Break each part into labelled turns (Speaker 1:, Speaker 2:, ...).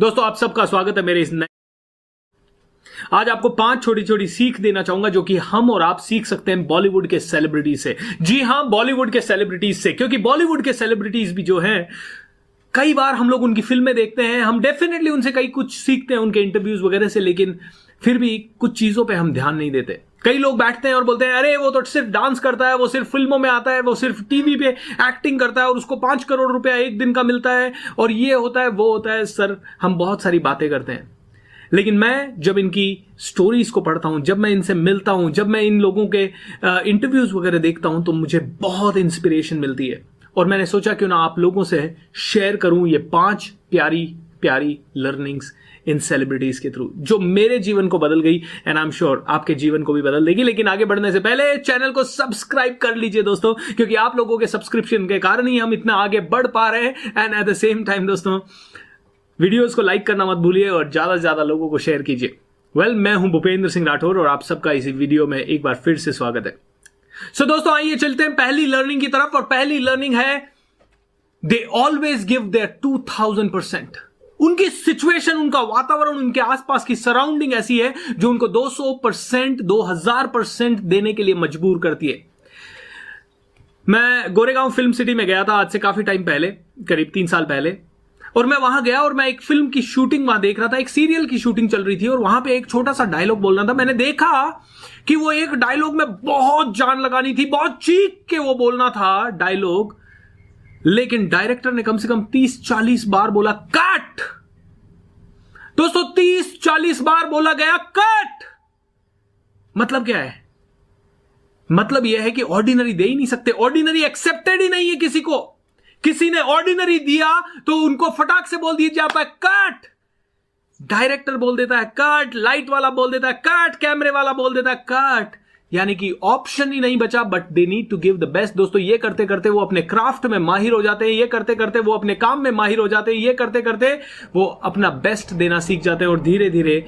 Speaker 1: दोस्तों, आप सबका स्वागत है मेरे इस नए आज आपको पाँच छोटी छोटी सीख देना चाहूँगा जो कि हम और आप सीख सकते हैं बॉलीवुड के सेलिब्रिटीज से। जी हाँ, बॉलीवुड के सेलिब्रिटीज से, क्योंकि बॉलीवुड के सेलिब्रिटीज भी जो हैं, कई बार हम लोग उनकी फ़िल्में देखते हैं, हम डेफिनेटली उनसे कई कुछ सीखते हैं, उनके इंटरव्यूज़ वगैरह से, लेकिन फिर भी कुछ चीज़ों पे हम ध्यान नहीं देते। कई लोग बैठते हैं और बोलते हैं, अरे, वो तो सिर्फ़ डांस करता है, वो सिर्फ़ फ़िल्मों में आता है, वो सिर्फ़ टीवी पे एक्टिंग करता है और उसको पाँच करोड़ रुपया एक दिन का मिलता है और ये होता है, वो होता है। सर, हम बहुत सारी बातें करते हैं। लेकिन मैं जब इनकी स्टोरीज को पढ़ता हूँ, जब मैं इनसे मिलता हूँ, जब मैं इन लोगों के इंटरव्यूज़ वगैरह देखता हूँ तो मुझे बहुत इंस्पिरेशन मिलती है। और मैंने सोचा क्यों ना आप लोगों से शेयर करूँ ये पाँच प्यारी प्यारी लर्निंग्स इन सेलिब्रिटीज के थ्रू जो मेरे जीवन को बदल गई एंड आई एम श्योर आपके जीवन को भी बदल देगी लेकिन आगे बढ़ने से पहले चैनल को सब्सक्राइब कर लीजिए दोस्तों क्योंकि आप लोगों के सब्सक्रिप्शन के कारण ही हम इतना आगे बढ़ पा रहे हैं and at the same time दोस्तों वीडियोस को लाइक करना मत भूलिए और ज़्यादा से ज़्यादा लोगों को शेयर कीजिए। वेल well, मैं हूँ भूपेंद्र सिंह राठौर और आप सबका इसी वीडियो में एक बार फिर से स्वागत है। सो so, दोस्तों आइए चलते हैं पहली लर्निंग की तरफ़ और पहली लर्निंग है they always give their two thousand percent उनकी सिचुएशन उनका वातावरण, उनके आसपास की सराउंडिंग ऐसी है जो उनको 200 परसेंट, दो हज़ार परसेंट देने के लिए मजबूर करती है। मैं गोरेगांव फ़िल्म सिटी में गया था आज से काफ़ी टाइम पहले, करीब तीन साल पहले, और मैं वहाँ गया और मैं एक फ़िल्म की शूटिंग वहाँ देख रहा था, एक सीरियल की शूटिंग चल रही थी, और वहाँ पे एक छोटा सा डायलॉग बोलना था। मैंने देखा कि वो एक डायलॉग में बहुत जान लगानी थी, बहुत चीख के वो बोलना था डायलॉग लेकिन डायरेक्टर ने कम से कम तीस चालीस बार बोला, कट! दोस्तों, तीस चालीस बार बोला गया, कट! मतलब क्या है? मतलब यह है कि ऑर्डिनरी दे ही नहीं सकते। ऑर्डिनरी एक्सेप्टेड ही नहीं है किसी को। किसी ने ऑर्डिनरी दिया तो उनको फटाक से बोल दिया जाता है कट! डायरेक्टर बोल देता है, कट! लाइट वाला बोल देता है, कट! कैमरे वाला बोल देता है, कट! यानी कि ऑप्शन ही नहीं बचा but they need to give the best दोस्तों, ये करते करते वो अपने क्राफ्ट में माहिर हो जाते हैं, ये करते करते वो अपने काम में माहिर हो जाते हैं, ये करते करते वो अपना बेस्ट देना सीख जाते हैं और धीरे धीरे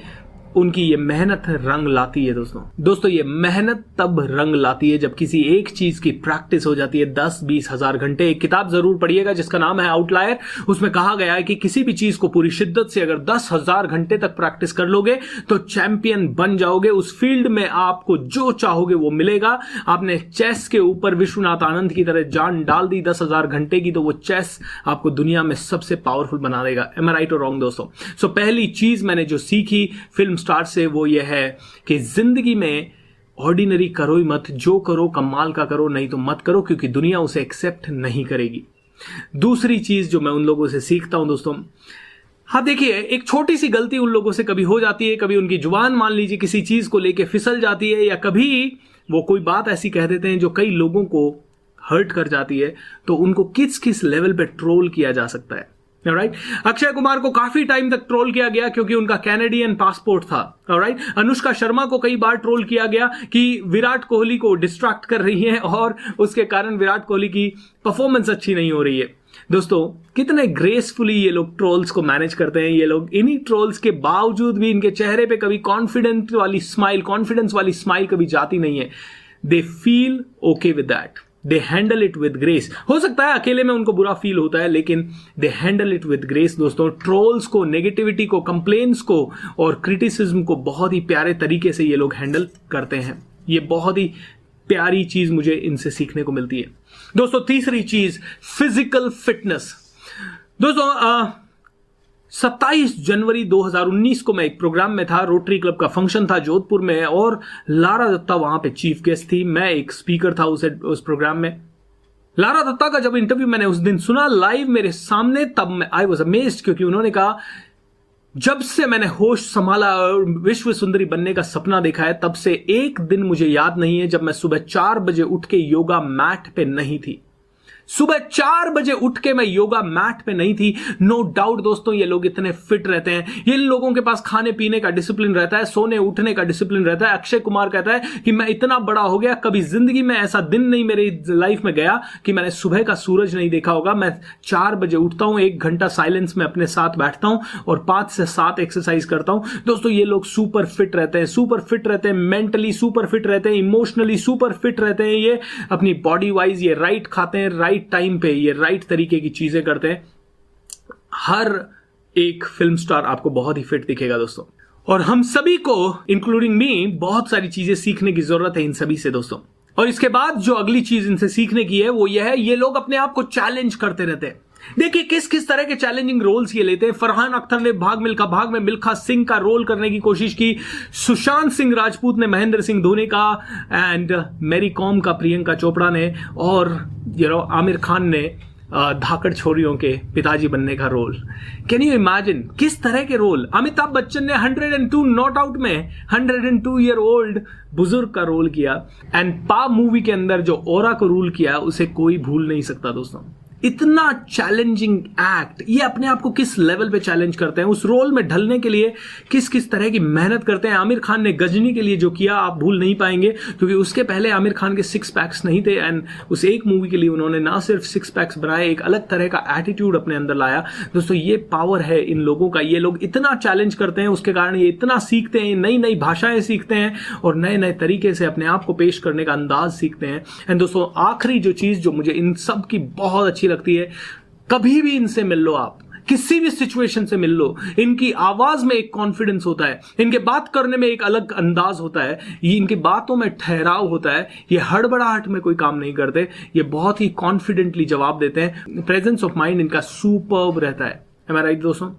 Speaker 1: उनकी ये मेहनत रंग लाती है दोस्तों। दोस्तों, ये मेहनत तब रंग लाती है जब किसी एक चीज़ की प्रैक्टिस हो जाती है दस, बीस हज़ार घंटे। एक किताब ज़रूर पढ़िएगा जिसका नाम है आउटलायर। उसमें कहा गया है कि किसी भी चीज़ को पूरी शिद्दत से अगर दस हज़ार घंटे तक प्रैक्टिस कर लोगे तो चैंपियन बन जाओगे। उस फ़ील्ड में आपको जो चाहोगे वो मिलेगा। आपने चेस के ऊपर विश्वनाथ आनंद की तरह जान डाल दी दस हज़ार घंटे की तो वो चेस आपको दुनिया में सबसे पावरफुल बना देगा। एम राइट और रॉन्ग दोस्तों? सो पहली चीज़ मैंने जो सीखी, फ़िल्म स्टार से वो ये है कि ज़िंदगी में ऑर्डिनरी करो ही मत, जो करो कमाल का करो, नहीं तो मत करो, क्योंकि दुनिया उसे एक्सेप्ट नहीं करेगी। दूसरी चीज़ जो मैं उन लोगों से सीखता हूँ दोस्तों हाँ देखिए, एक छोटी सी गलती उन लोगों से कभी हो जाती है, कभी उनकी ज़ुबान मान लीजिए किसी चीज़ को लेके फिसल जाती है, या कभी वो कोई बात ऐसी कह देते हैं जो कई लोगों को हर्ट कर जाती है तो उनको किस किस लेवल पे ट्रोल किया जा सकता है। राइट अक्षय कुमार को काफ़ी टाइम तक ट्रोल किया गया क्योंकि उनका कैनेडियन पासपोर्ट था। राइट अनुष्का शर्मा को कई बार ट्रोल किया गया कि विराट कोहली को डिस्ट्रैक्ट कर रही है और उसके कारण विराट कोहली की परफॉर्मेंस अच्छी नहीं हो रही है। दोस्तों, कितने ग्रेसफुली ये लोग ट्रोल्स को मैनेज करते हैं। ये लोग, इन्हीं ट्रोल्स के बावजूद भी इनके चेहरे पे कभी कॉन्फिडेंस वाली स्माइल कॉन्फिडेंस वाली स्माइल कभी जाती नहीं है। They feel okay with that they handle it with grace हो सकता है अकेले में उनको बुरा फील होता है लेकिन they handle it with grace दोस्तों. ट्रोल्स को नेगेटिविटी को कंप्लेन्स को और क्रिटिसिज्म को बहुत ही प्यारे तरीके से ये लोग हैंडल करते हैं. ये बहुत ही प्यारी चीज़ मुझे इनसे सीखने को मिलती है. दोस्तों तीसरी चीज़ फ़िज़िकल फिटनेस दोस्तों आ, 27 जनवरी 2019 को मैं एक प्रोग्राम में था, रोटरी क्लब का फ़ंक्शन था जोधपुर में और लारा दत्ता वहाँ पे चीफ गेस्ट थी। मैं एक स्पीकर था उसे, उस प्रोग्राम में। लारा दत्ता का जब इंटरव्यू मैंने उस दिन सुना लाइव मेरे सामने, तब मैं आई वॉज़ अमेज क्योंकि उन्होंने कहा, जब से मैंने होश संभाला और विश्व सुंदरी बनने का सपना देखा है, तब से एक दिन मुझे याद नहीं है जब मैं सुबह चार बजे उठ के योगा मैट पे नहीं थी। सुबह चार बजे उठ के मैं योगा मैट पे नहीं थी। नो no डाउट दोस्तों, ये लोग इतने फिट रहते हैं। ये लोगों के पास खाने पीने का डिसिप्लिन रहता है, सोने उठने का डिसिप्लिन रहता है। अक्षय कुमार कहता है कि मैं इतना बड़ा हो गया, कभी ज़िंदगी में ऐसा दिन नहीं मेरी लाइफ में गया कि मैंने सुबह का सूरज नहीं देखा होगा। मैं चार बजे उठता हूँ, एक घंटा साइलेंस में अपने साथ बैठता हूँ और पाँच से सात एक्सरसाइज करता हूँ। दोस्तों, ये लोग सुपर फिट रहते हैं सुपर फिट रहते हैं मेंटली सुपर फिट रहते हैं इमोशनली सुपर फिट रहते हैं। ये अपनी बॉडी वाइज ये राइट खाते हैं राइट टाइम पे ये राइट तरीके की चीज़ें करते हैं। हर एक फ़िल्म स्टार आपको बहुत ही फिट दिखेगा दोस्तों। और हम सभी को इंक्लूडिंग मी बहुत सारी चीज़ें सीखने की ज़रूरत है इन सभी से दोस्तों। और इसके बाद जो अगली चीज़ इनसे सीखने की है, वो यह है, ये लोग अपने आप को चैलेंज करते रहते हैं। देखिए, किस किस तरह के चैलेंजिंग रोल्स ये लेते हैं। फरहान अख्तर ने भाग मिल्खा भाग में मिल्खा सिंह का रोल करने की कोशिश की। सुशांत सिंह राजपूत ने महेंद्र सिंह धोनी का एंड मेरी कॉम का प्रियंका चोपड़ा ने और यू नो आमिर खान ने धाकड़ छोरियों के पिताजी बनने का रोल कैन यू इमेजिन किस तरह के रोल अमिताभ बच्चन ने 102 नॉट आउट में 102 ईयर ओल्ड बुज़ुर्ग का रोल किया। एंड पा मूवी के अंदर जो ओरा को रूल किया, उसे कोई भूल नहीं सकता, दोस्तों। इतना चैलेंजिंग एक्ट ये अपने आप को किस लेवल पे चैलेंज करते हैं? उस रोल में ढलने के लिए किस किस तरह की मेहनत करते हैं? आमिर खान ने गजनी के लिए जो किया, आप भूल नहीं पाएँगे, क्योंकि उसके पहले आमिर खान के सिक्स पैक्स नहीं थे एंड उस एक मूवी के लिए उन्होंने ना सिर्फ़ सिक्स पैक्स बनाए, एक अलग तरह का एटीट्यूड अपने अंदर लाया। दोस्तों, ये पावर है इन लोगों का। ये लोग इतना चैलेंज करते हैं, उसके कारण ये इतना सीखते हैं नई नई भाषाएँ सीखते हैं और नए नए तरीके से अपने आप को पेश करने का अंदाज सीखते हैं। एंड दोस्तों, आखिरी जो चीज़ जो मुझे इन सब की बहुत अच्छी लगती है। कभी भी इनसे मिल लो आप। किसी भी सिचुएशन से मिल लो। इनकी आवाज़ में एक कॉन्फिडेंस होता है। इनके बात करने में एक अलग अंदाज होता है। ये इनकी बातों में ठहराव होता है। ये हड़बड़ाहट में कोई काम नहीं करते। ये बहुत ही कॉन्फिडेंटली जवाब देते हैं। प्रेजेंस ऑफ़ माइंड इनका सुपर्ब रहता है। राइट दोस्तों?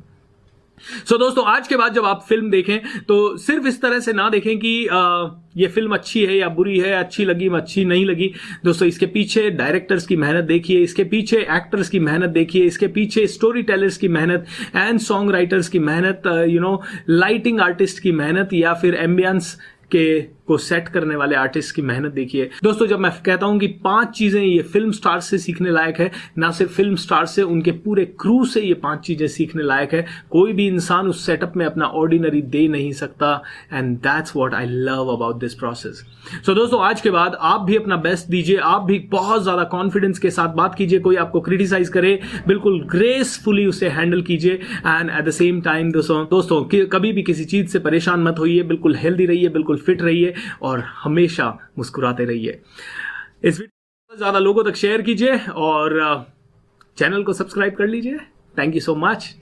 Speaker 1: सो so, दोस्तों आज के बाद जब आप फ़िल्म देखें तो सिर्फ़ इस तरह से ना देखें कि आ, ये फ़िल्म अच्छी है या बुरी है अच्छी लगी अच्छी नहीं लगी। दोस्तों इसके पीछे डायरेक्टर्स की मेहनत देखिए इसके पीछे एक्टर्स की मेहनत देखिए इसके पीछे स्टोरी टेलर्स की मेहनत एंड सॉन्ग राइटर्स की मेहनत यू नो लाइटिंग आर्टिस्ट की मेहनत या फिर एम्बियंस के को सेट करने वाले आर्टिस्ट की मेहनत देखिए। दोस्तों, जब मैं कहता हूँ कि पाँच चीज़ें ये फ़िल्म स्टार से सीखने लायक है, ना सिर्फ़ फ़िल्म स्टार से, उनके पूरे क्रू से ये पाँच चीज़ें सीखने लायक है। कोई भी इंसान उस सेटअप में अपना ऑर्डिनरी दे नहीं सकता and that's what I love about this process so दोस्तों, आज के बाद आप भी अपना बेस्ट दीजिए, आप भी बहुत ज़्यादा कॉन्फिडेंस के साथ बात कीजिए, कोई आपको क्रिटिसाइज करे, बिल्कुल ग्रेसफुली उसे हैंडल कीजिए and at the same time दोस्तों दोस्तों कभी भी किसी चीज़ से परेशान मत होइए, बिल्कुल हेल्दी रहिए बिल्कुल फिट रहिए और हमेशा मुस्कुराते रहिए। इस वीडियो ज़्यादा लोगों तक शेयर कीजिए और चैनल को सब्सक्राइब कर लीजिए। Thank you so much